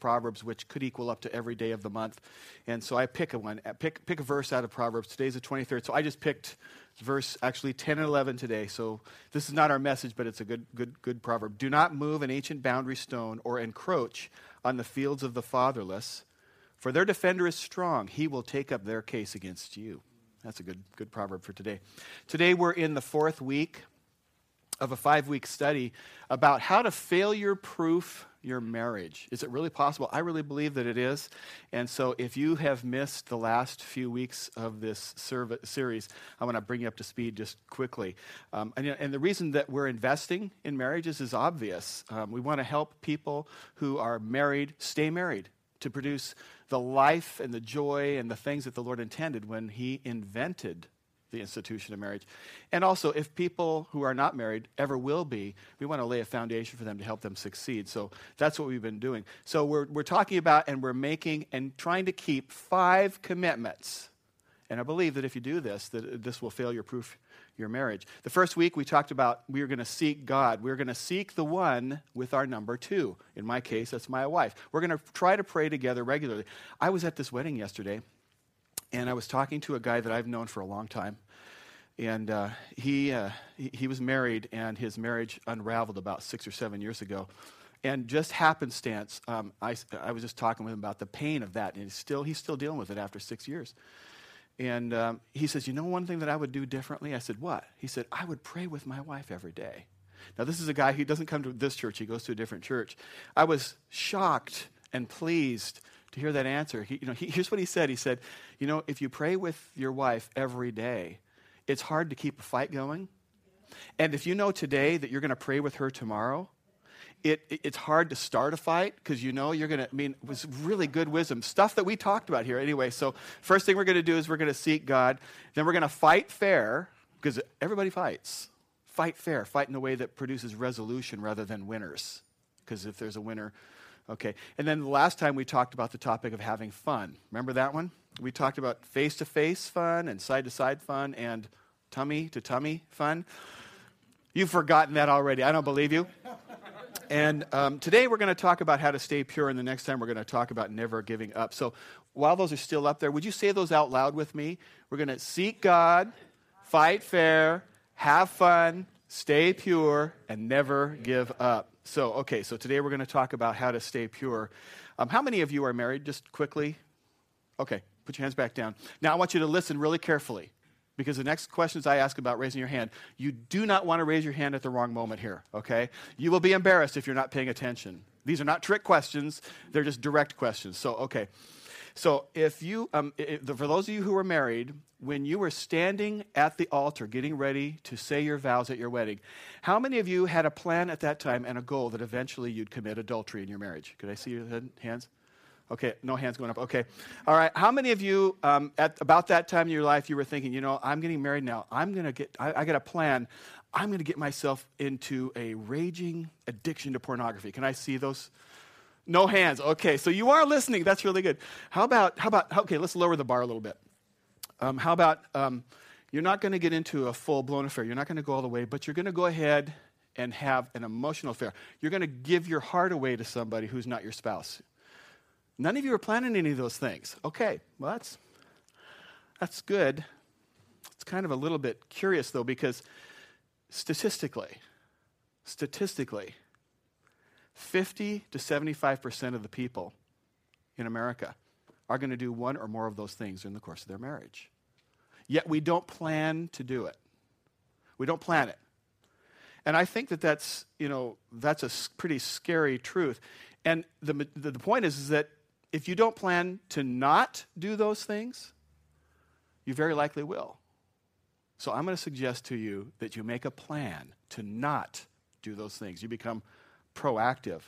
Proverbs, which could equal up to every day of the month. And so I pick a one, pick, pick a verse out of Proverbs. Today's the 23rd. So I just picked verse actually 10 and 11 today. So this is not our message, but it's a good, good, good proverb. Do not move an ancient boundary stone or encroach on the fields of the fatherless, for their defender is strong. He will take up their case against you. That's a good, good proverb for today. Today we're in the fourth week of a five week study about how to failure proof your marriage. Is it really possible? I really believe that it is. And so if you have missed the last few weeks of this series, I want to bring you up to speed just quickly. Um, and, and, the reason that we're investing in marriages is obvious. Um, we want to help people who are married stay married to produce the life and the joy and the things that the Lord intended when He invented the institution of marriage. And also, if people who are not married ever will be, we want to lay a foundation for them to help them succeed. So that's what we've been doing. So we're, we're talking about and we're making and trying to keep five commitments. And I believe that if you do this, that this will failure proof your marriage. The first week we talked about we are going to seek God. We're going to seek the one with our number two. In my case, that's my wife. We're going to try to pray together regularly. I was at this wedding yesterday and I was talking to a guy that I've known for a long time. And uh, he, uh, he, was married, and his marriage unraveled about six or seven years ago. And just happenstance, um, I, I was just talking with him about the pain of that, and he's still, he's still dealing with it after six years. And um, he says, You know, one thing that I would do differently? I said, What? He said, I would pray with my wife every day. Now, this is a guy who doesn't come to this church, he goes to a different church. I was shocked and pleased to hear that answer. He, you know, he, here's what he said He said, You know, if you pray with your wife every day, it's hard to keep a fight going. And if you know today that you're going to pray with her tomorrow, it, it, it's hard to start a fight because you know you're going to, I mean, it was really good wisdom. Stuff that we talked about here anyway. So, first thing we're going to do is we're going to seek God. Then we're going to fight fair because everybody fights. Fight fair. Fight in a way that produces resolution rather than winners. Because if there's a winner, Okay. And then the last time we talked about the topic of having fun. Remember that one? We talked about face to face fun and side to side fun and tummy to tummy fun. You've forgotten that already. I don't believe you. And um, today we're going to talk about how to stay pure, and the next time we're going to talk about never giving up. So while those are still up there, would you say those out loud with me? We're going to seek God, fight fair, have fun, stay pure, and never give up. So, okay, so today we're going to talk about how to stay pure. Um, how many of you are married, just quickly? Okay, put your hands back down. Now, I want you to listen really carefully because the next questions I ask about raising your hand, you do not want to raise your hand at the wrong moment here, okay? You will be embarrassed if you're not paying attention. These are not trick questions, they're just direct questions. So, okay. So, if you, um, if, for those of you who are married, when you were standing at the altar getting ready to say your vows at your wedding, how many of you had a plan at that time and a goal that eventually you'd commit adultery in your marriage? Could I see your hands? Okay, no hands going up. Okay. All right. How many of you, um, at about that time in your life, you were thinking, you know, I'm getting married now. I'm going to get, I, I got a plan. I'm going to get myself into a raging addiction to pornography. Can I see those? No hands. Okay, so you are listening. That's really good. How about, how about, okay, let's lower the bar a little bit. Um, how about, um, you're not going to get into a full blown affair. You're not going to go all the way, but you're going to go ahead and have an emotional affair. You're going to give your heart away to somebody who's not your spouse. None of you are planning any of those things. Okay, well, that's, that's good. It's kind of a little bit curious, though, because statistically, statistically, 50 to 75% of the people in America are going to do one or more of those things in the course of their marriage. Yet we don't plan to do it. We don't plan it. And I think that that's, you know, that's a pretty scary truth. And the, the, the point is, is that if you don't plan to not do those things, you very likely will. So I'm going to suggest to you that you make a plan to not do those things. You become proactive.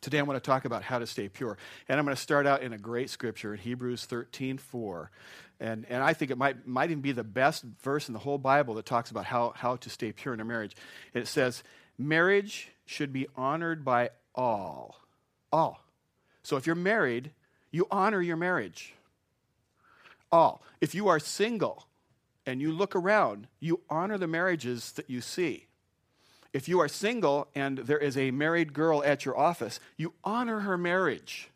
Today I want to talk about how to stay pure. And I'm going to start out in a great scripture in Hebrews 13 4. And, and I think it might, might even be the best verse in the whole Bible that talks about how, how to stay pure in a marriage. It says, Marriage should be honored by all. All. So if you're married, you honor your marriage. All. If you are single and you look around, you honor the marriages that you see. If you are single and there is a married girl at your office, you honor her marriage.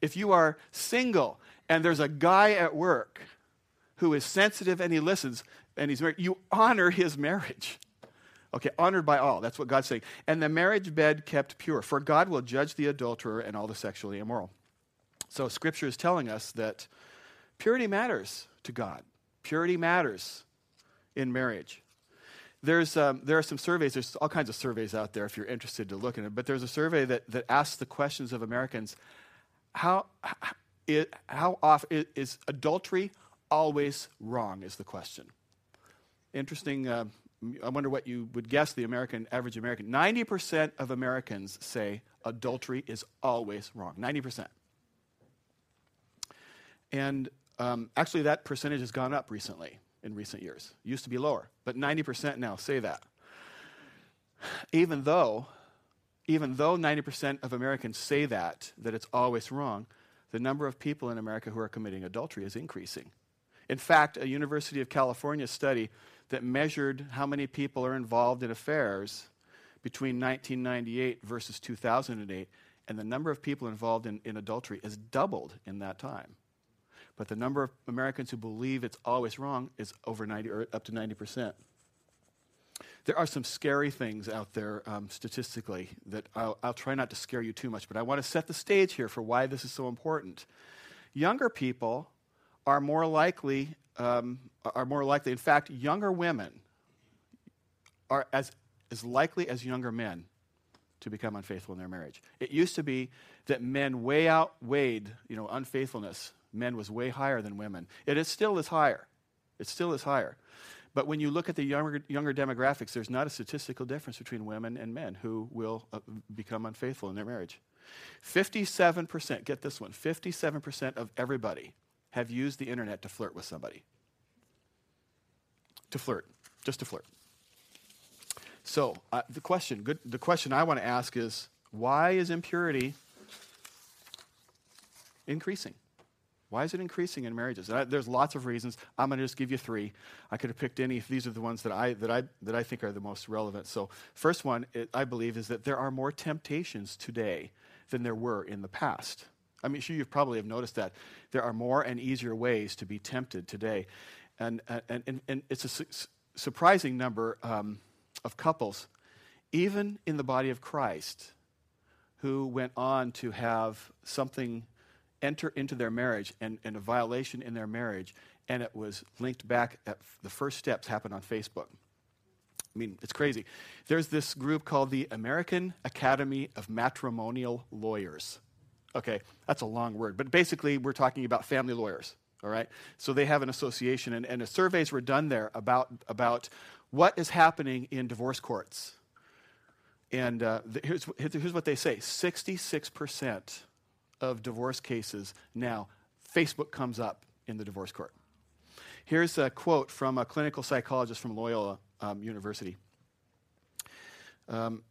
If you are single and there's a guy at work who is sensitive and he listens and he's married, you honor his marriage. Okay, honored by all. That's what God's saying. And the marriage bed kept pure, for God will judge the adulterer and all the sexually immoral. So, Scripture is telling us that purity matters to God. Purity matters in marriage. There's, um, there are some surveys, there's all kinds of surveys out there if you're interested to look at it, but there's a survey that, that asks the questions of Americans how, how, often is adultery always wrong? Is the question. Interesting. Uh, I wonder what you would guess the American average American. 90% of Americans say adultery is always wrong. 90%. And um, actually, that percentage has gone up recently in recent years. Used to be lower, but 90% now say that. Even though, even though 90% of Americans say that, that it's always wrong, the number of people in America who are committing adultery is increasing. In fact, a University of California study that measured how many people are involved in affairs between 1998 versus 2008, and the number of people involved in, in adultery has doubled in that time. But the number of Americans who believe it's always wrong is over 90 or up to 90 percent. There are some scary things out there um, statistically that I'll, I'll try not to scare you too much, but I want to set the stage here for why this is so important. Younger people are more likely, um, are more likely, in fact, younger women are as, as likely as younger men to become unfaithful in their marriage. It used to be that men way outweighed, you know, unfaithfulness. Men was way higher than women. It is still is higher. It still is higher. But when you look at the younger, younger demographics, there's not a statistical difference between women and men who will uh, become unfaithful in their marriage. 57%, get this one, 57% of everybody have used the internet to flirt with somebody. To flirt, just to flirt. So uh, the question, good, the question I want to ask is, why is impurity increasing? Why is it increasing in marriages? I, there's lots of reasons. I'm going to just give you three. I could have picked any. These are the ones that I, that I, that I think are the most relevant. So, first one, it, I believe, is that there are more temptations today than there were in the past. I mean, sure, you probably have noticed that. There are more and easier ways to be tempted today. And, and, and, and it's a su- surprising number um, of couples, even in the body of Christ, who went on to have something enter into their marriage and, and a violation in their marriage, and it was linked back at the first steps happened on Facebook. I mean, it's crazy. There's this group called the American Academy of Matrimonial Lawyers. Okay, that's a long word, but basically, we're talking about family lawyers. All right, so they have an association, and, and surveys were done there about about what is happening in divorce courts. And uh, here's, here's what they say 66% of divorce cases now, Facebook comes up in the divorce court. Here's a quote from a clinical psychologist from Loyola um, University. Um,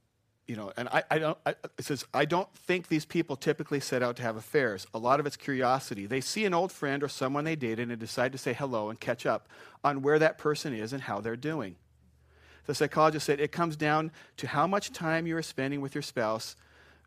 you know, and I, I don't, I, it says, I don't think these people typically set out to have affairs. A lot of it's curiosity. They see an old friend or someone they dated and decide to say hello and catch up on where that person is and how they're doing. The psychologist said it comes down to how much time you are spending with your spouse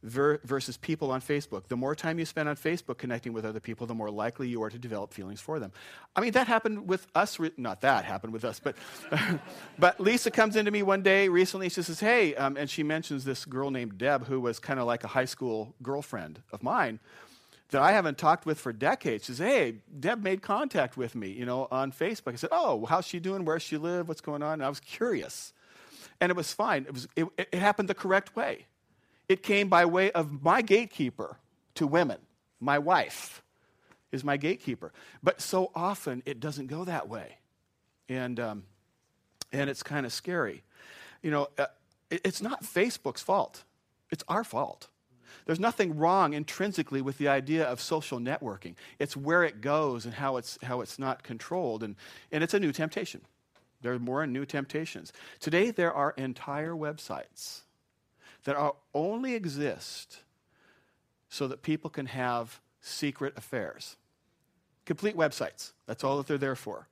ver- versus people on Facebook. The more time you spend on Facebook connecting with other people, the more likely you are to develop feelings for them. I mean, that happened with us. Re- not that happened with us, but but Lisa comes into me one day recently. She says, "Hey," um, and she mentions this girl named Deb, who was kind of like a high school girlfriend of mine that I haven't talked with for decades. She says, "Hey, Deb made contact with me, you know, on Facebook." I said, "Oh, how's she doing? Where she live? What's going on?" And I was curious, and it was fine. It was it, it happened the correct way. It came by way of my gatekeeper to women. My wife is my gatekeeper. But so often it doesn't go that way. And, um, and it's kind of scary. You know, uh, it, it's not Facebook's fault, it's our fault. There's nothing wrong intrinsically with the idea of social networking. It's where it goes and how it's, how it's not controlled. And, and it's a new temptation. There are more new temptations. Today, there are entire websites that are, only exist so that people can have secret affairs. Complete websites. That's all that they're there for.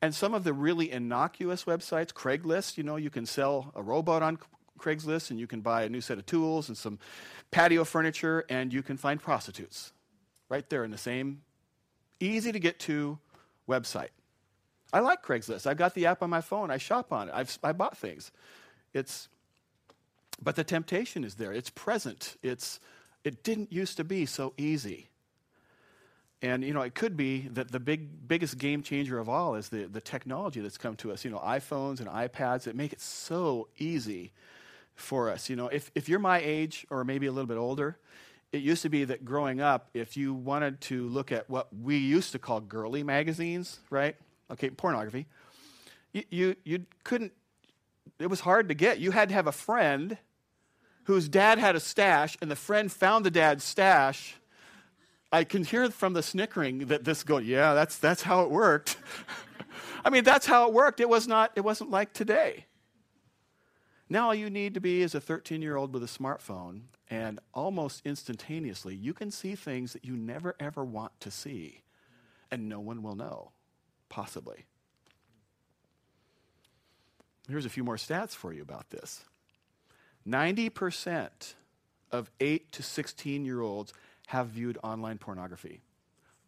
And some of the really innocuous websites, Craigslist, you know, you can sell a robot on Craigslist and you can buy a new set of tools and some patio furniture and you can find prostitutes right there in the same easy to get to website. I like Craigslist. I've got the app on my phone. I shop on it. I've, I bought things. It's, but the temptation is there. It's present. It's, it didn't used to be so easy. And you know, it could be that the big, biggest game changer of all is the, the technology that's come to us. You know, iPhones and iPads that make it so easy for us. You know, if, if you're my age or maybe a little bit older, it used to be that growing up, if you wanted to look at what we used to call girly magazines, right? Okay, pornography, you, you, you couldn't, it was hard to get. You had to have a friend whose dad had a stash, and the friend found the dad's stash. I can hear from the snickering that this go, yeah, that's, that's how it worked. I mean, that's how it worked. It, was not, it wasn't like today. Now, all you need to be is a 13 year old with a smartphone, and almost instantaneously, you can see things that you never ever want to see, and no one will know, possibly. Here's a few more stats for you about this 90% of 8 to 16 year olds have viewed online pornography,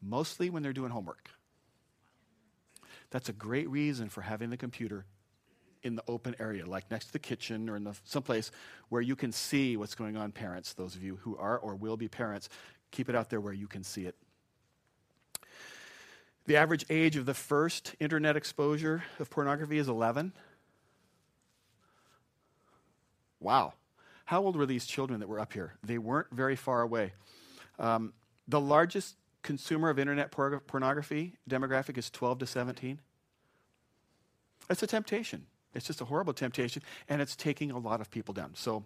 mostly when they're doing homework. That's a great reason for having the computer in the open area, like next to the kitchen or in the, someplace where you can see what's going on, parents, those of you who are or will be parents, keep it out there where you can see it. The average age of the first internet exposure of pornography is 11. Wow. How old were these children that were up here? They weren't very far away. Um, the largest consumer of internet por- pornography demographic is 12 to 17. It's a temptation. It's just a horrible temptation, and it's taking a lot of people down. So,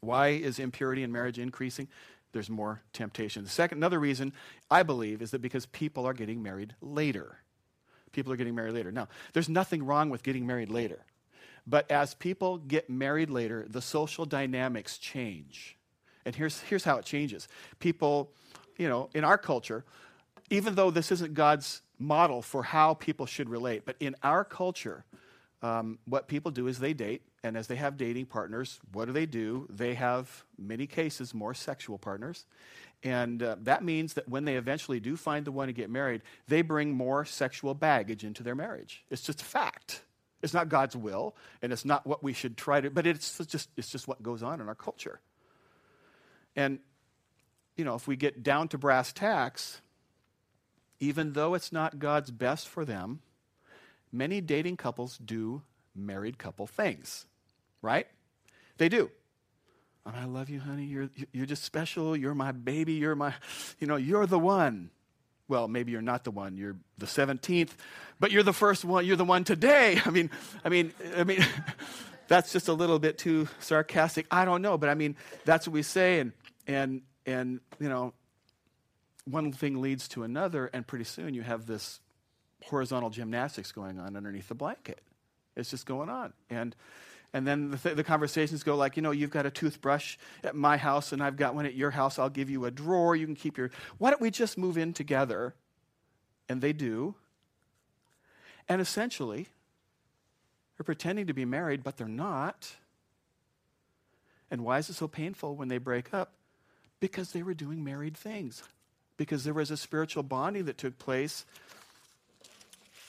why is impurity in marriage increasing? There's more temptation. The second, another reason I believe is that because people are getting married later. People are getting married later. Now, there's nothing wrong with getting married later. But as people get married later, the social dynamics change. And here's, here's how it changes. People, you know, in our culture, even though this isn't God's model for how people should relate, but in our culture, um, what people do is they date, and as they have dating partners, what do they do? They have, many cases, more sexual partners. And uh, that means that when they eventually do find the one to get married, they bring more sexual baggage into their marriage. It's just a fact. It's not God's will, and it's not what we should try to, but it's just, it's just what goes on in our culture. And, you know, if we get down to brass tacks, even though it's not God's best for them, many dating couples do married couple things, right? They do. Oh, I love you, honey. You're, you're just special. You're my baby. You're my, you know, you're the one. Well, maybe you're not the one. You're the 17th, but you're the first one. You're the one today. I mean, I mean, I mean, that's just a little bit too sarcastic. I don't know, but I mean, that's what we say. And, and, and, you know, one thing leads to another, and pretty soon you have this horizontal gymnastics going on underneath the blanket. It's just going on. And, and then the, th- the, conversations go like, you know, you've got a toothbrush at my house and I've got one at your house. I'll give you a drawer. You can keep your. Why don't we just move in together? And they do. And essentially, they're pretending to be married, but they're not. And why is it so painful when they break up? Because they were doing married things. Because there was a spiritual bonding that took place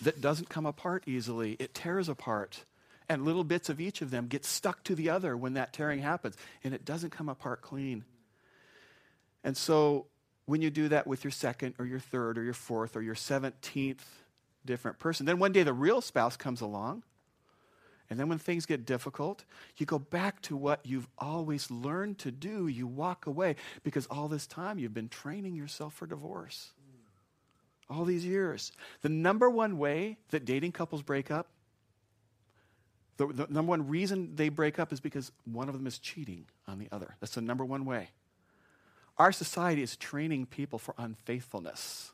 that doesn't come apart easily, it tears apart. And little bits of each of them get stuck to the other when that tearing happens, and it doesn't come apart clean. And so, when you do that with your second or your third or your fourth or your 17th different person, then one day the real spouse comes along. And then when things get difficult, you go back to what you've always learned to do. You walk away because all this time you've been training yourself for divorce all these years. The number one way that dating couples break up, the, the, number one reason they break up is because one of them is cheating on the other. That's the number one way. Our society is training people for unfaithfulness.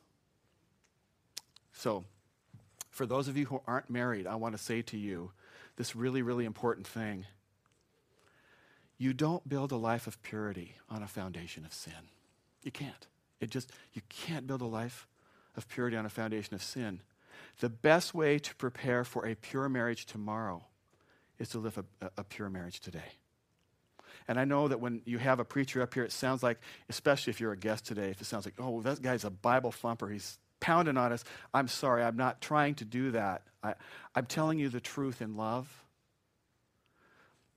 So, for those of you who aren't married, I want to say to you this really, really important thing. You don't build a life of purity on a foundation of sin. You can't. It just, you can't build a life of purity on a foundation of sin. the best way to prepare for a pure marriage tomorrow is to live a, a pure marriage today. And I know that when you have a preacher up here, it sounds like, especially if you're a guest today, if it sounds like, oh, that guy's a Bible thumper, he's pounding on us. I'm sorry, I'm not trying to do that. I, I'm telling you the truth in love.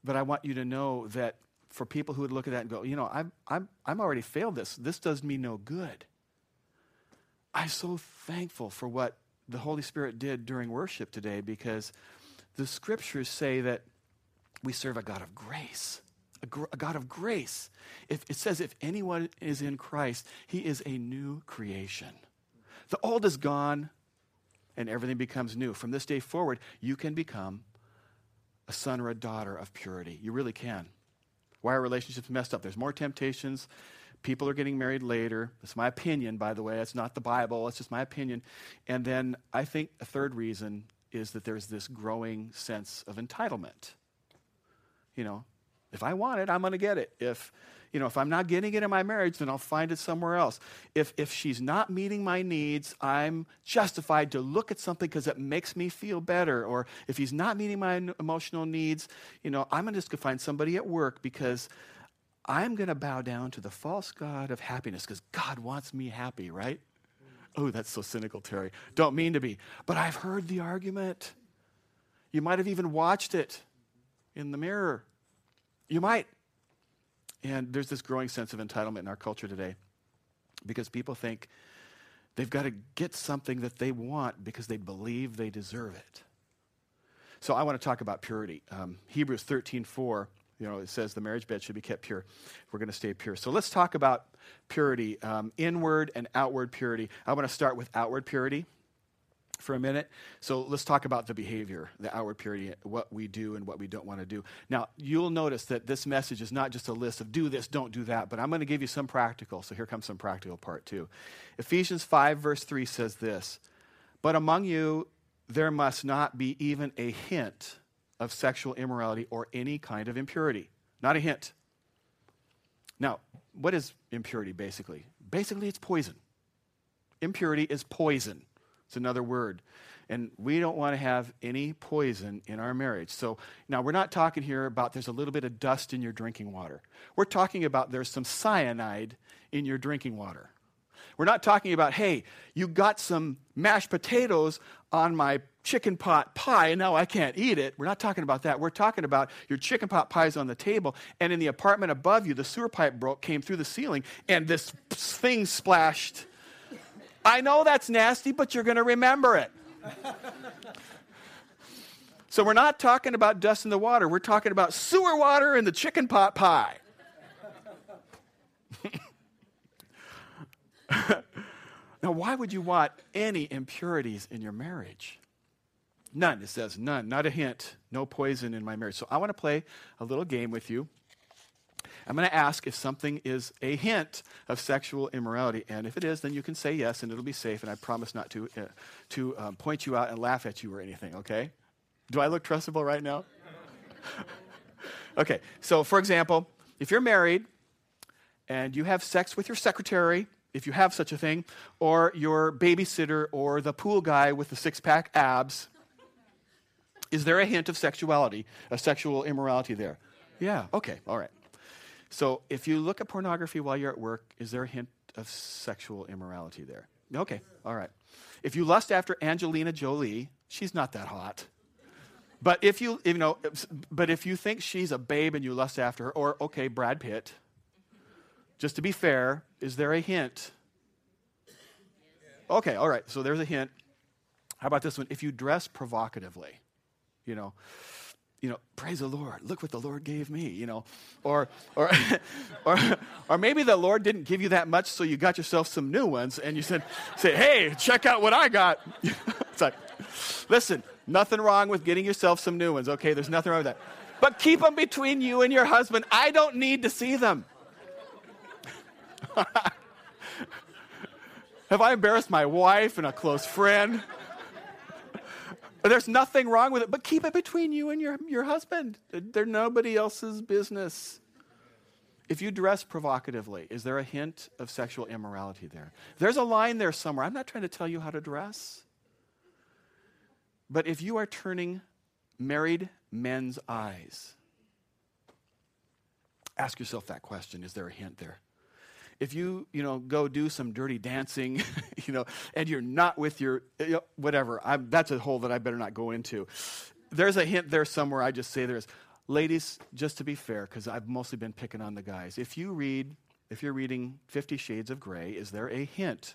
But I want you to know that for people who would look at that and go, you know, I'm, I'm, I'm already failed this. This does me no good. I'm so thankful for what the Holy Spirit did during worship today because the scriptures say that we serve a God of grace. A, gr- a, God of grace. If, it says, if anyone is in Christ, he is a new creation. The old is gone and everything becomes new. From this day forward, you can become a son or a daughter of purity. You really can. Why are relationships messed up? There's more temptations. People are getting married later. That's my opinion, by the way. It's not the Bible, it's just my opinion. And then I think a third reason is that there's this growing sense of entitlement. You know, if I want it, I'm going to get it. If you know, if I'm not getting it in my marriage, then I'll find it somewhere else. If, if she's not meeting my needs, I'm justified to look at something because it makes me feel better. Or if he's not meeting my emotional needs, you know, I'm going to just go find somebody at work because I'm going to bow down to the false God of happiness because God wants me happy, right? Oh, that's so cynical, Terry. Don't mean to be. But I've heard the argument. You might have even watched it in the mirror. You might. And there's this growing sense of entitlement in our culture today because people think they've got to get something that they want because they believe they deserve it. So I want to talk about purity. Um, Hebrews 13 4, you know, it says the marriage bed should be kept pure. We're going to stay pure. So let's talk about purity, um, inward and outward purity. I want to start with outward purity for a minute. So let's talk about the behavior, the outward purity, what we do and what we don't want to do. Now, you'll notice that this message is not just a list of do this, don't do that, but I'm going to give you some practical. So here comes some practical part too. Ephesians 5, verse 3 says this But among you, there must not be even a hint of sexual immorality or any kind of impurity. Not a hint. Now, what is impurity basically? Basically, it's poison. Impurity is poison. It's another word. And we don't want to have any poison in our marriage. So now we're not talking here about there's a little bit of dust in your drinking water. We're talking about there's some cyanide in your drinking water. We're not talking about, hey, you got some mashed potatoes on my chicken pot pie and now I can't eat it. We're not talking about that. We're talking about your chicken pot pie is on the table and in the apartment above you, the sewer pipe broke, came through the ceiling, and this thing splashed I know that's nasty, but you're going to remember it. so we're not talking about dust in the water. We're talking about sewer water in the chicken pot pie. now, why would you want any impurities in your marriage? None. It says none, not a hint, no poison in my marriage. So I want to play a little game with you. I'm going to ask if something is a hint of sexual immorality. And if it is, then you can say yes, and it'll be safe. And I promise not to, uh, to um, point you out and laugh at you or anything, okay? Do I look trustable right now? okay, so for example, if you're married and you have sex with your secretary, if you have such a thing, or your babysitter or the pool guy with the six pack abs, is there a hint of sexuality, a sexual immorality there? Yeah, okay, all right. So if you look at pornography while you're at work, is there a hint of sexual immorality there? Okay, all right. If you lust after Angelina Jolie, she's not that hot. But if you, you know, but if you think she's a babe and you lust after her, or okay, Brad Pitt, just to be fair, is there a hint? Okay, all right. So there's a hint. How about this one? If you dress provocatively, you know, you know, praise the Lord. Look what the Lord gave me, you know. Or, or, or, or maybe the Lord didn't give you that much, so you got yourself some new ones and you said, say, hey, check out what I got. it's like, listen, nothing wrong with getting yourself some new ones, okay? There's nothing wrong with that. But keep them between you and your husband. I don't need to see them. Have I embarrassed my wife and a close friend? There's nothing wrong with it, but keep it between you and your, your husband. They're nobody else's business. If you dress provocatively, is there a hint of sexual immorality there? There's a line there somewhere. I'm not trying to tell you how to dress. But if you are turning married men's eyes, ask yourself that question is there a hint there? If you, you know, go do some dirty dancing, you know, and you're not with your, eh, you know, whatever, I'm, that's a hole that I better not go into. There's a hint there somewhere. I just say there's, ladies, just to be fair, because I've mostly been picking on the guys. If you read, if you're reading Fifty Shades of Grey, is there a hint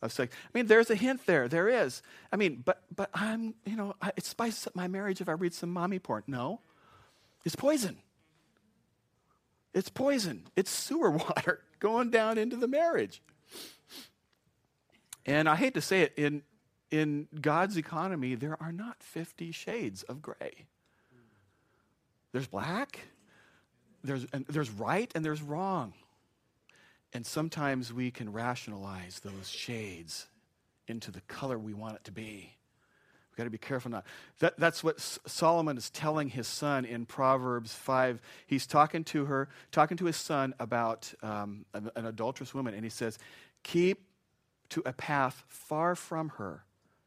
of sex? I mean, there's a hint there. There is. I mean, but but I'm, you know, I, it spices up my marriage if I read some mommy porn. No, it's poison. It's poison. It's sewer water going down into the marriage. And I hate to say it, in, in God's economy, there are not 50 shades of gray. There's black, there's, and there's right, and there's wrong. And sometimes we can rationalize those shades into the color we want it to be. We've got to be careful not. That, that's what Solomon is telling his son in Proverbs 5. He's talking to her, talking to his son about um, an, an adulterous woman, and he says, Keep to a path far from her.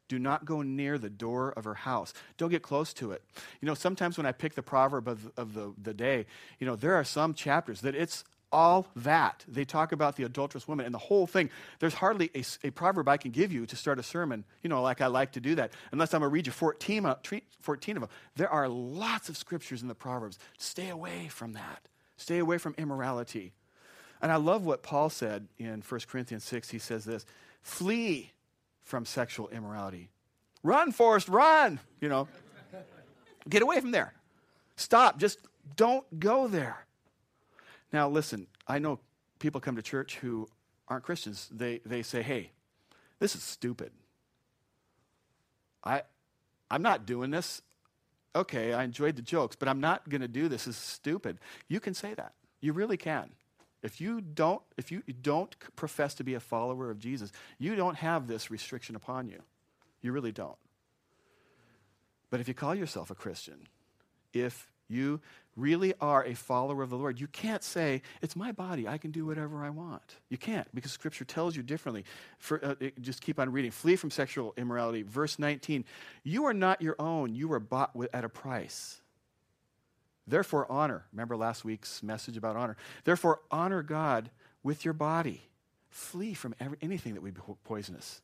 Do not go near the door of her house. Don't get close to it. You know, sometimes when I pick the proverb of, of the, the day, you know, there are some chapters that it's all that. They talk about the adulterous woman and the whole thing. There's hardly a, a, proverb I can give you to start a sermon, you know, like I like to do that, unless I'm going to read you 14, 14 of them. There are lots of scriptures in the Proverbs. Stay away from that. Stay away from immorality. And I love what Paul said in 1 Corinthians 6. He says this flee from sexual immorality. Run, Forrest, run! You know, get away from there. Stop. Just don't go there. Now, listen, I know people come to church who aren't Christians. They, they say, hey, this is stupid. I, I'm not doing this. Okay, I enjoyed the jokes, but I'm not going to do this. This is stupid. You can say that. You really can. If you don't, if you don't profess to be a follower of Jesus, you don't have this restriction upon you. You really don't. But if you call yourself a Christian, if you really are a follower of the Lord, you can't say, It's my body, I can do whatever I want. You can't, because Scripture tells you differently. For, uh, just keep on reading. Flee from sexual immorality. Verse 19 You are not your own, you were bought at a price. Therefore, honor. Remember last week's message about honor. Therefore, honor God with your body. Flee from every, anything that would be poisonous.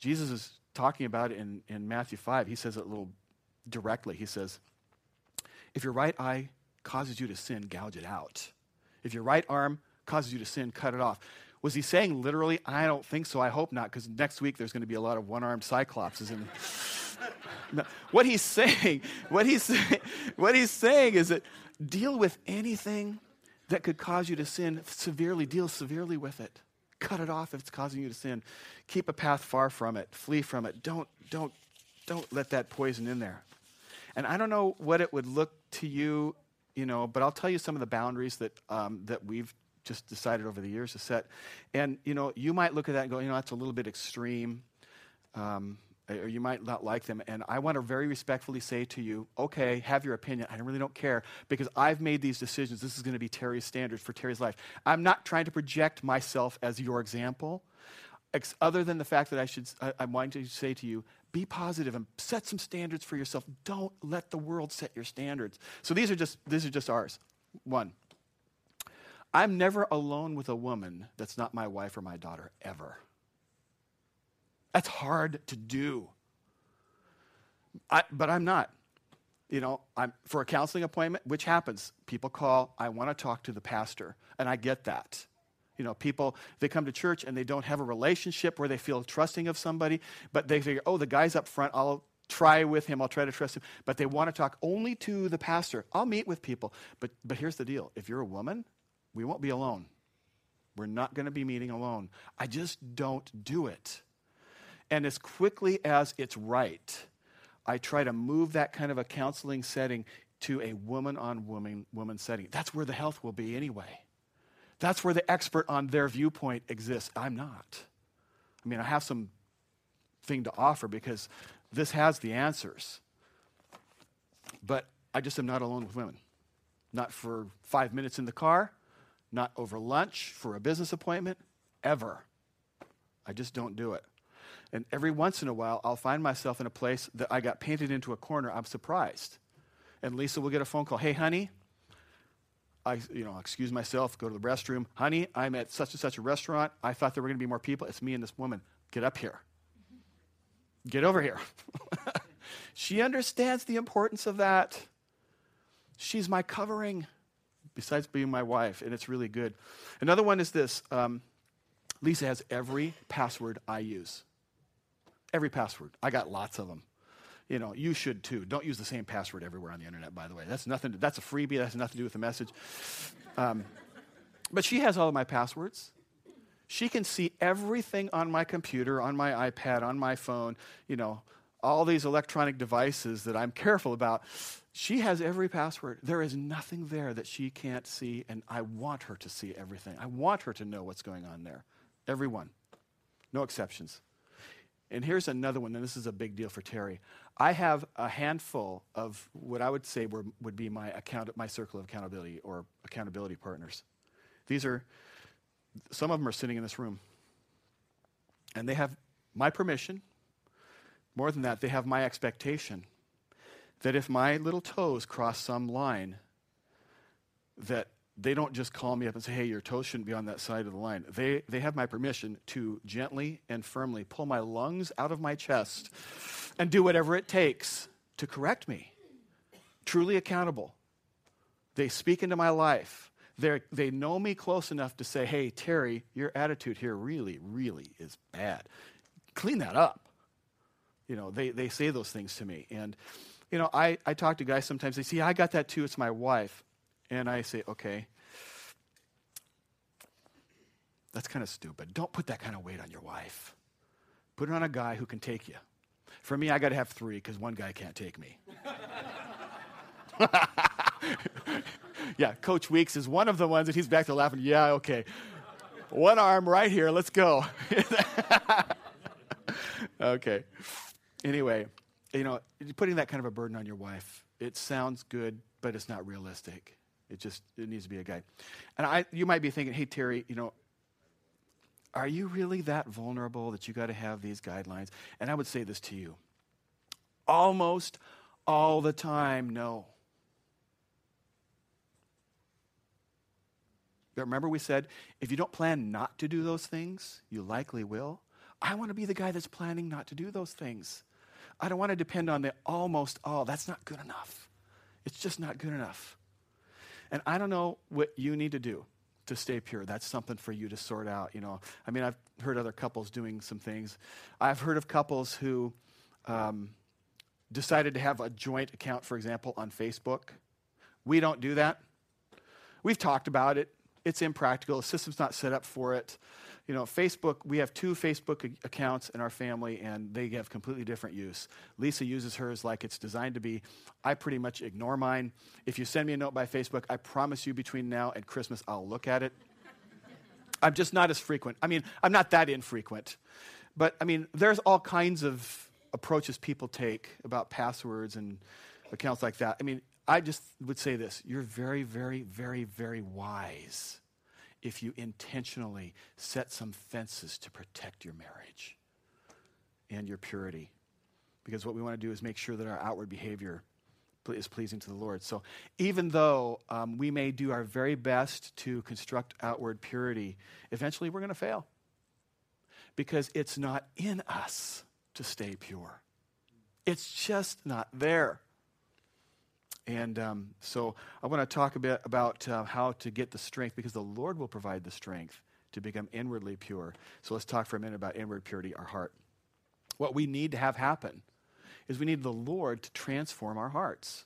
Jesus is talking about it in, in Matthew 5. He says it a little directly. He says, If your right eye causes you to sin, gouge it out. If your right arm causes you to sin, cut it off. Was he saying literally? I don't think so. I hope not, because next week there's going to be a lot of one-armed cyclopses. No, what he's saying, what he's saying, what he's saying is that deal with anything that could cause you to sin severely. Deal severely with it. Cut it off if it's causing you to sin. Keep a path far from it. Flee from it. Don't don't don't let that poison in there. And I don't know what it would look to you you know, but I'll tell you some of the boundaries that, um, that we've just decided over the years to set. And, you know, you might look at that and go, you know, that's a little bit extreme. Um, or you might not like them. And I want to very respectfully say to you, okay, have your opinion. I really don't care because I've made these decisions. This is going to be Terry's standards for Terry's life. I'm not trying to project myself as your example, ex- other than the fact that I should, I, I'm wanting to say to you, be positive and set some standards for yourself. Don't let the world set your standards. So these are just these are just ours. One. I'm never alone with a woman that's not my wife or my daughter ever. That's hard to do. I, but I'm not. You know, I'm for a counseling appointment, which happens. People call, I want to talk to the pastor, and I get that. You know, people, they come to church and they don't have a relationship where they feel trusting of somebody, but they figure, oh, the guy's up front, I'll try with him, I'll try to trust him. But they want to talk only to the pastor. I'll meet with people. But, but here's the deal if you're a woman, we won't be alone. We're not going to be meeting alone. I just don't do it. And as quickly as it's right, I try to move that kind of a counseling setting to a woman on woman woman setting. That's where the health will be anyway. That's where the expert on their viewpoint exists. I'm not. I mean, I have some thing to offer because this has the answers. But I just am not alone with women. Not for five minutes in the car, not over lunch for a business appointment, ever. I just don't do it. And every once in a while, I'll find myself in a place that I got painted into a corner. I'm surprised. And Lisa will get a phone call Hey, honey, I, you know, excuse myself, go to the restroom. Honey, I'm at such and such a restaurant. I thought there were going to be more people. It's me and this woman. Get up here. Get over here. she understands the importance of that. She's my covering, besides being my wife, and it's really good. Another one is this um, Lisa has every password I use. Every password. I got lots of them you know, you should too. Don't use the same password everywhere on the internet, by the way. That's nothing. To, that's a freebie. That has nothing to do with the message. Um, but she has all of my passwords. She can see everything on my computer, on my iPad, on my phone. You know, all these electronic devices that I'm careful about. She has every password. There is nothing there that she can't see, and I want her to see everything. I want her to know what's going on there. Everyone, no exceptions. And here's another one, and this is a big deal for Terry. I have a handful of what I would say were, would be my, account, my circle of accountability or accountability partners. These are, some of them are sitting in this room. And they have my permission. More than that, they have my expectation that if my little toes cross some line, that they don't just call me up and say, hey, your toes shouldn't be on that side of the line. They, they have my permission to gently and firmly pull my lungs out of my chest and do whatever it takes to correct me. Truly accountable. They speak into my life. they they know me close enough to say, hey, Terry, your attitude here really, really is bad. Clean that up. You know, they, they say those things to me. And, you know, I, I talk to guys sometimes, they say, I got that too, it's my wife. And I say, okay, that's kind of stupid. Don't put that kind of weight on your wife. Put it on a guy who can take you. For me, I got to have three because one guy can't take me. yeah, Coach Weeks is one of the ones that he's back to laughing. Yeah, okay. One arm right here. Let's go. okay. Anyway, you know, putting that kind of a burden on your wife, it sounds good, but it's not realistic. It just it needs to be a guy. And I, you might be thinking, hey Terry, you know, are you really that vulnerable that you got to have these guidelines? And I would say this to you: almost all the time, no. But remember, we said if you don't plan not to do those things, you likely will. I want to be the guy that's planning not to do those things. I don't want to depend on the almost all. That's not good enough. It's just not good enough. And I don't know what you need to do to stay pure. That's something for you to sort out. You know, I mean, I've heard other couples doing some things. I've heard of couples who um, decided to have a joint account, for example, on Facebook. We don't do that. We've talked about it. It's impractical. The system's not set up for it you know, Facebook, we have two Facebook accounts in our family, and they have completely different use. Lisa uses hers like it's designed to be. I pretty much ignore mine. If you send me a note by Facebook, I promise you between now and Christmas, I'll look at it. I'm just not as frequent. I mean, I'm not that infrequent. But I mean, there's all kinds of approaches people take about passwords and accounts like that. I mean, I just would say this you're very, very, very, very wise if you intentionally set some fences to protect your marriage and your purity. Because what we want to do is make sure that our outward behavior is pleasing to the Lord. So even though um, we may do our very best to construct outward purity, eventually we're going to fail. Because it's not in us to stay pure, it's just not there. And um, so I want to talk a bit about uh, how to get the strength because the Lord will provide the strength to become inwardly pure. So let's talk for a minute about inward purity, our heart. What we need to have happen is we need the Lord to transform our hearts.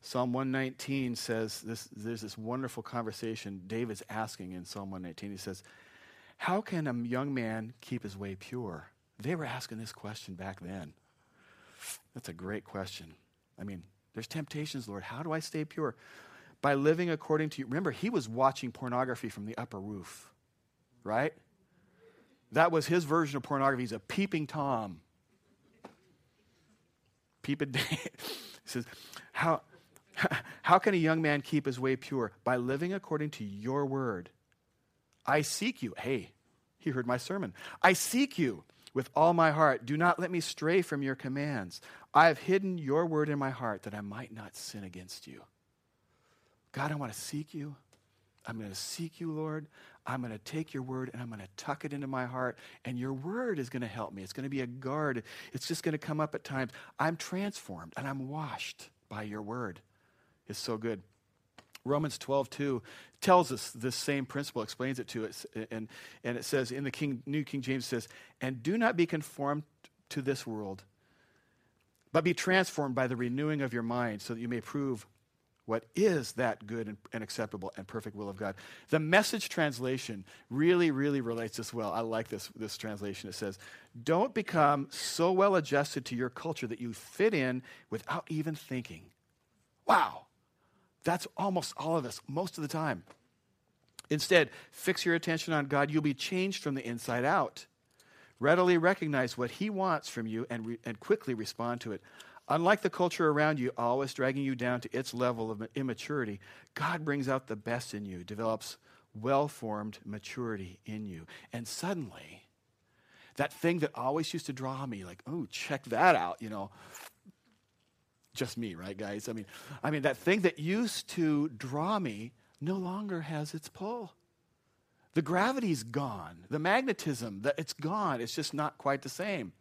Psalm 119 says this, there's this wonderful conversation David's asking in Psalm 119. He says, How can a young man keep his way pure? They were asking this question back then. That's a great question. I mean, there's temptations, Lord. How do I stay pure? By living according to you. Remember, he was watching pornography from the upper roof, right? That was his version of pornography. He's a peeping Tom. Peeping he says, how, how can a young man keep his way pure? By living according to your word. I seek you. Hey, he heard my sermon. I seek you. With all my heart. Do not let me stray from your commands. I have hidden your word in my heart that I might not sin against you. God, I want to seek you. I'm going to seek you, Lord. I'm going to take your word and I'm going to tuck it into my heart. And your word is going to help me. It's going to be a guard. It's just going to come up at times. I'm transformed and I'm washed by your word. It's so good. Romans 12, 2 tells us this same principle, explains it to us. And, and it says in the King, New King James says, And do not be conformed to this world, but be transformed by the renewing of your mind, so that you may prove what is that good and, and, acceptable and perfect will of God. The message translation really, really relates this well. I like this, this translation. It says, Don't become so well adjusted to your culture that you fit in without even thinking. Wow. That's almost all of us, most of the time. Instead, fix your attention on God. You'll be changed from the inside out. Readily recognize what He wants from you and, re- and quickly respond to it. Unlike the culture around you, always dragging you down to its level of immaturity, God brings out the best in you, develops well formed maturity in you. And suddenly, that thing that always used to draw me, like, oh, check that out, you know, just me, right, guys? I mean, I mean that thing that used to draw me no longer has its pull. The gravity's gone. The magnetism, that it's gone. It's just not quite the same.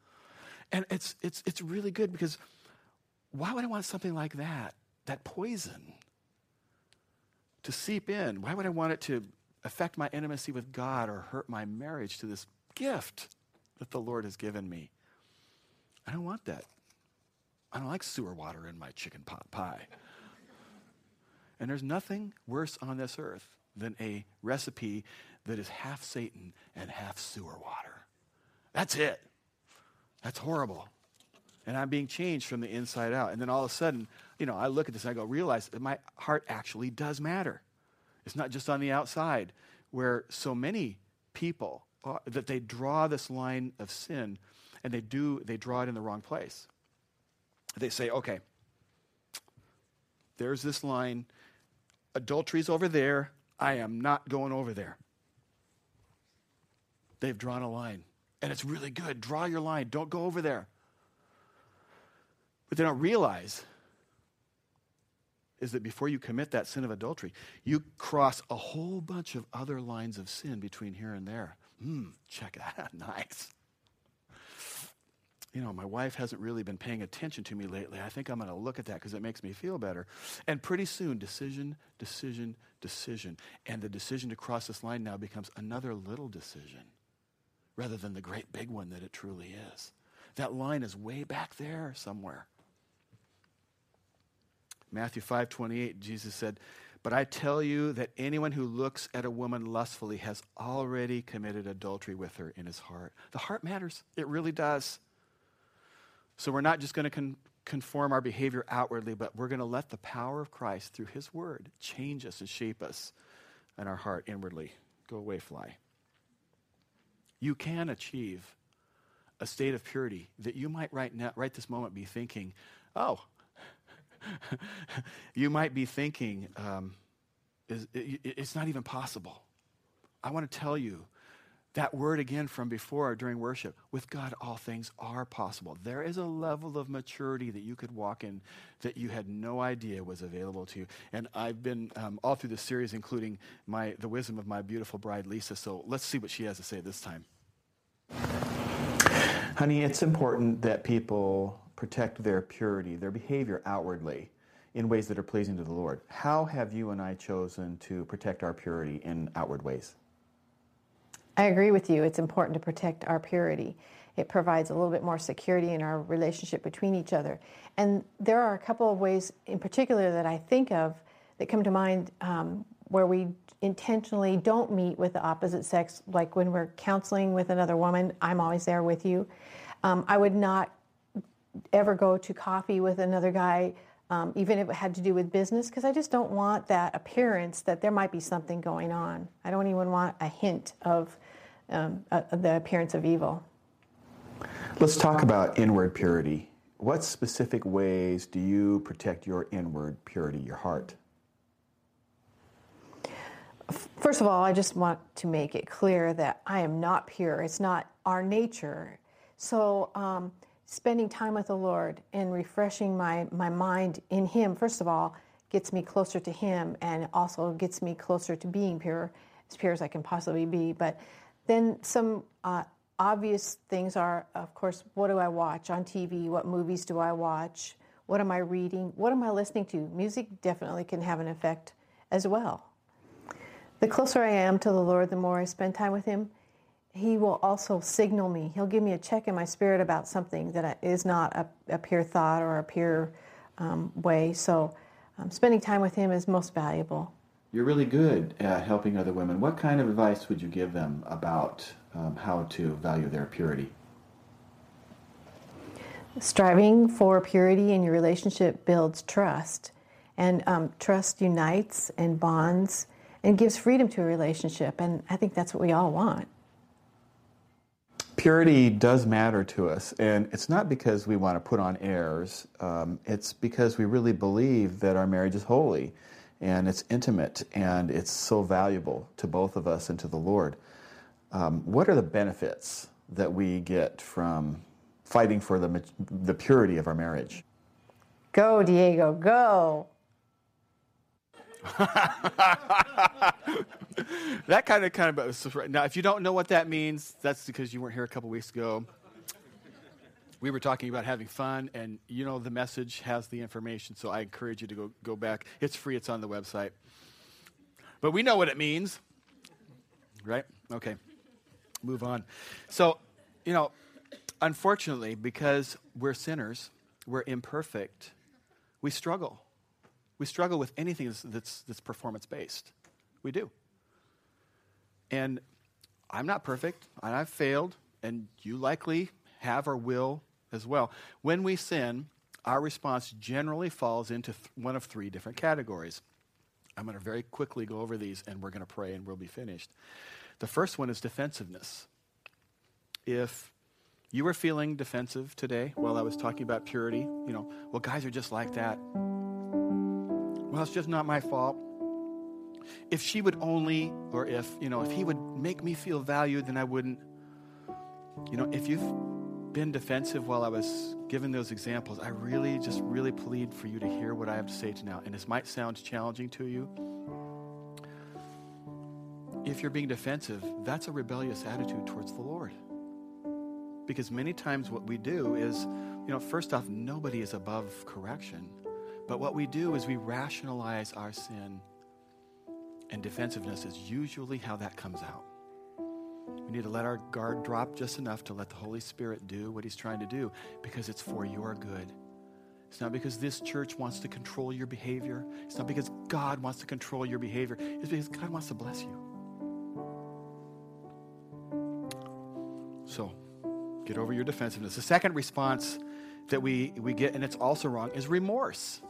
And it's it's it's really good because why would I want something like that? That poison to seep in. Why would I want it to affect my intimacy with God or hurt my marriage to this gift that the Lord has given me? I don't want that. I don't like sewer water in my chicken pot pie. And there's nothing worse on this earth than a recipe that is half Satan and half sewer water. That's it. That's horrible. And I'm being changed from the inside out. And then all of a sudden, you know, I look at this and I go, realize that my heart actually does matter. It's not just on the outside, where so many people uh, that they draw this line of sin and they do, they draw it in the wrong place they say, okay, there's this line, adultery's over there, I am not going over there. They've drawn a line. And it's really good. Draw your line. Don't go over there. But they don't realize is that before you commit that sin of adultery, you cross a whole bunch of other lines of sin between here and there. Hmm, check that out. nice you know, my wife hasn't really been paying attention to me lately. I think I'm going to look at that because it makes me feel better. And pretty soon, decision, decision, decision. And the decision to cross this line now becomes another little decision rather than the great big one that it truly is. That line is way back there somewhere. Matthew 5:28 Jesus said, "But I tell you that anyone who looks at a woman lustfully has already committed adultery with her in his heart." The heart matters. It really does. So we're not just going to con- conform our behavior outwardly, but we're going to let the power of Christ through His Word change us and shape us and our heart inwardly. Go away, fly. You can achieve a state of purity that you might right now, right this moment, be thinking, oh, you might be thinking, um, it's not even possible. I want to tell you that word again from before during worship with God, all things are possible. There is a level of maturity that you could walk in that you had no idea was available to you. And I've been um, all through this series, including my, the wisdom of my beautiful bride, Lisa. So let's see what she has to say this time. Honey, it's important that people protect their purity, their behavior outwardly in ways that are pleasing to the Lord. How have you and I chosen to protect our purity in outward ways? I agree with you. It's important to protect our purity. It provides a little bit more security in our relationship between each other. And there are a couple of ways in particular that I think of that come to mind um, where we intentionally don't meet with the opposite sex, like when we're counseling with another woman, I'm always there with you. Um, I would not ever go to coffee with another guy um, even if it had to do with business, because I just don't want that appearance that there might be something going on. I don't even want a hint of um, uh, the appearance of evil. Let's talk about inward purity. What specific ways do you protect your inward purity, your heart? First of all, I just want to make it clear that I am not pure. It's not our nature So, um, spending time with the Lord and refreshing my, my mind in Him, first of all, gets me closer to Him and also gets me closer to being pure, as pure as I can possibly be. But then some uh, obvious things are, of course, what do I watch on TV? What movies do I watch? What am I reading? What am I listening to? Music definitely can have an effect as well. The closer I am to the Lord, the more I spend time with Him, He will also signal me. He'll give me a check in my spirit about something that is not a, a pure thought or a pure um, way. So, um, spending time with Him is most valuable. You're really good at helping other women. What kind of advice would you give them about um, how to value their purity? Striving for purity in your relationship builds trust, and um, trust unites and bonds and gives freedom to a relationship. And I think that's what we all want. Purity does matter to us, and it's not because we want to put on airs. Um, it's because we really believe that our marriage is holy, and it's intimate, and it's so valuable to both of us and to the Lord. Um, what are the benefits that we get from fighting for the, the purity of our marriage? Go, Diego, go. that kind of kind of now if you don't know what that means that's because you weren't here a couple weeks ago we were talking about having fun and you know the message has the information so i encourage you to go, go back it's free it's on the website but we know what it means right okay move on. So, you know, unfortunately, because we're sinners, we're imperfect, we struggle. We struggle with anything that's, that's, that's performance based. We do. And I'm not perfect, and I've failed, and you likely have or will as well. When we sin, our response generally falls into th- one of three different categories. I'm going to very quickly go over these, and we're going to pray, and we'll be finished. The first one is defensiveness. If you were feeling defensive today while I was talking about purity, you know, well, guys are just like that. Well, it's just not my fault. If she would only, or if, you know, if he would make me feel valued, then I wouldn't. You know, if you've been defensive while I was giving those examples, I really, just really plead for you to hear what I have to say to now. And this might sound challenging to you if you're being defensive, that's a rebellious attitude towards the Lord. Because many times what we do is, you know, first off, nobody is above correction. But what we do is we rationalize our sin. And defensiveness is usually how that comes out. We need to let our guard drop just enough to let the Holy Spirit do what He's trying to do because it's for your good. It's not because this church wants to control your behavior. It's not because God wants to control your behavior. It's because God wants to bless you. So get over your defensiveness. The second response that we, we get, and it's also wrong, is remorse.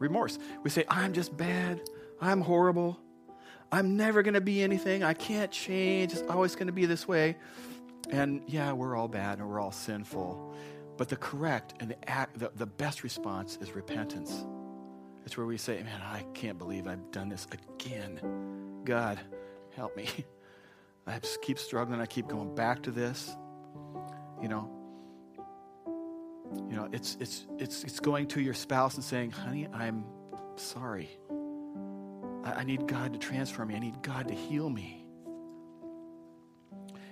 Remorse. We say, I'm just bad. I'm horrible. I'm never going to be anything. I can't change. It's always going to be this way. And yeah, we're all bad and we're all sinful. But the correct and the, act, the, the best response is repentance. It's where we say, Man, I can't believe I've done this again. God, help me. I keep struggling. I keep going back to this. You know, you know, it's it's it's it's going to your spouse and saying, "Honey, I'm sorry. I, need God to transform me. I need God to heal me."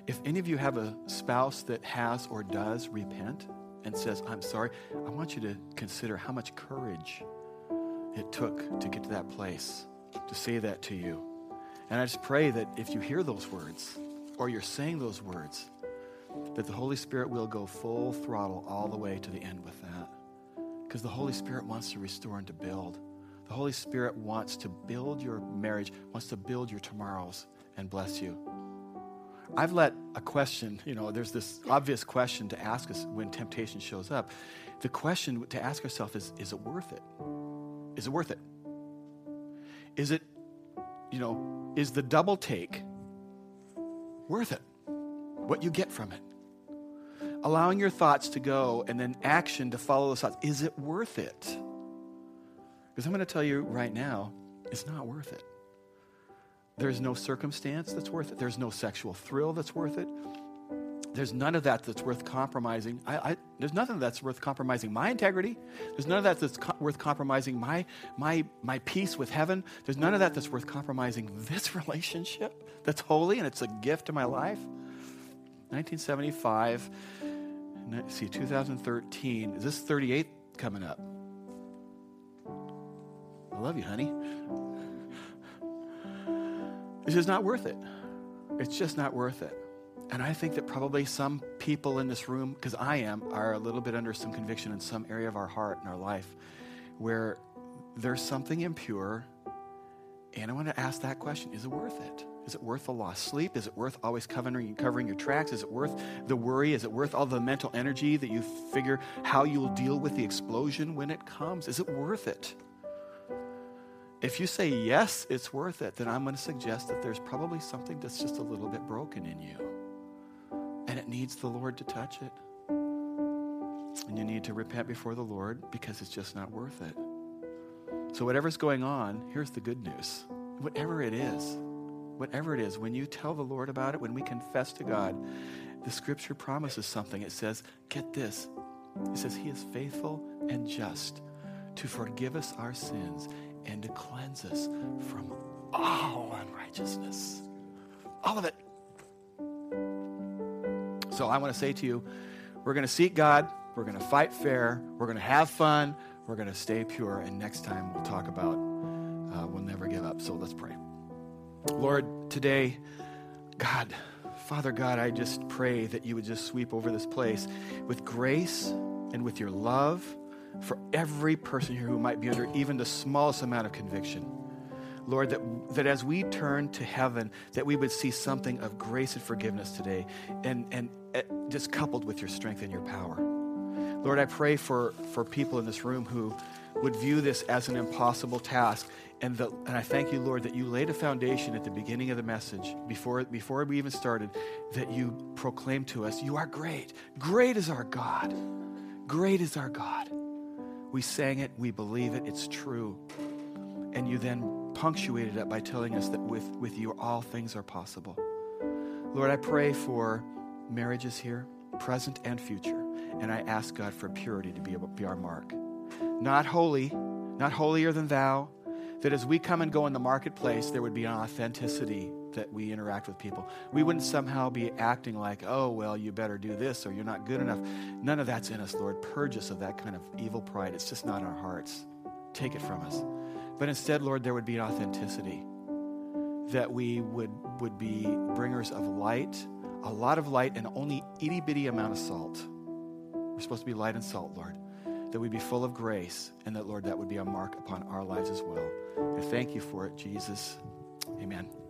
If any of you have a spouse that has or does repent and says, "I'm sorry," I want you to consider how much courage it took to get to that place to say that to you. And I just pray that if you hear those words or you're saying those words, that the Holy Spirit will go full throttle all the way to the end with that. Because the Holy Spirit wants to restore and to build. The Holy Spirit wants to build your marriage, wants to build your tomorrows and bless you. I've let a question, you know, there's this obvious question to ask us when temptation shows up. The question to ask ourselves is is it worth it? Is it worth it? Is it, you know, is the double take worth it? What you get from it? Allowing your thoughts to go and then action to follow those thoughts. Is it worth it? Because I'm going to tell you right now, it's not worth it. There's no circumstance that's worth it. There's no sexual thrill that's worth it. there's none of that that's worth compromising. I, I, there's nothing that's worth compromising my integrity. There's none of that that's co- worth compromising my, my, my peace with heaven. There's none of that that's worth compromising this relationship that's holy and it's a gift to my life. 1975, see, 2013. Is this 38 coming up? I love you, honey. It's just not worth it. It's just not worth it. And I think that probably some people in this room, because I am, are a little bit under some conviction in some area of our heart and our life where there's something impure. And I want to ask that question is it worth it? Is it worth the lost sleep? Is it worth always covering, covering your tracks? Is it worth the worry? Is it worth all the mental energy that you figure how you'll deal with the explosion when it comes? Is it worth it? If you say yes, it's worth it, then I'm going to suggest that there's probably something that's just a little bit broken in you and it needs the Lord to touch it. And you need to repent before the Lord because it's just not worth it. So, whatever's going on, here's the good news. Whatever it is, whatever it is, when you tell the Lord about it, when we confess to God, the scripture promises something. It says, get this. It says, He is faithful and just to forgive us our sins and to cleanse us from all unrighteousness. All of it. So I want to say to you, we're going to seek God, we're going to fight fair, we're going to have fun, we're going to stay pure, and next time we'll talk about uh, we'll never give up. So let's pray. Lord, today, God, Father God, I just pray that you would just sweep over this place with grace and with your love for every person here who might be under even the smallest amount of conviction. Lord, that, that as we turn to heaven, that we would see something of grace and forgiveness today, and, and uh, just coupled with your strength and your power. Lord, I pray for, for people in this room who would view this as an impossible task. And, the, and I thank you, Lord, that you laid a foundation at the beginning of the message, before, before we even started, that you proclaimed to us, You are great. Great is our God. Great is our God. We sang it, we believe it, it's true. And you then punctuated it by telling us that with, with you all things are possible. Lord, I pray for marriages here, present and future, and I ask God for purity to be, be our mark. Not holy, not holier than thou, that as we come and go in the marketplace, there would be an authenticity that we interact with people. We wouldn't somehow be acting like, oh, well, you better do this or you're not good enough. None of that's in us, Lord. Purge us of that kind of evil pride. It's just not in our hearts. Take it from us. But instead, Lord, there would be an authenticity, that we would, would be bringers of light, a lot of light, and only itty bitty amount of salt. We're supposed to be light and salt, Lord. That we'd be full of grace, and that, Lord, that would be a mark upon our lives as well. I thank you for it, Jesus. Amen.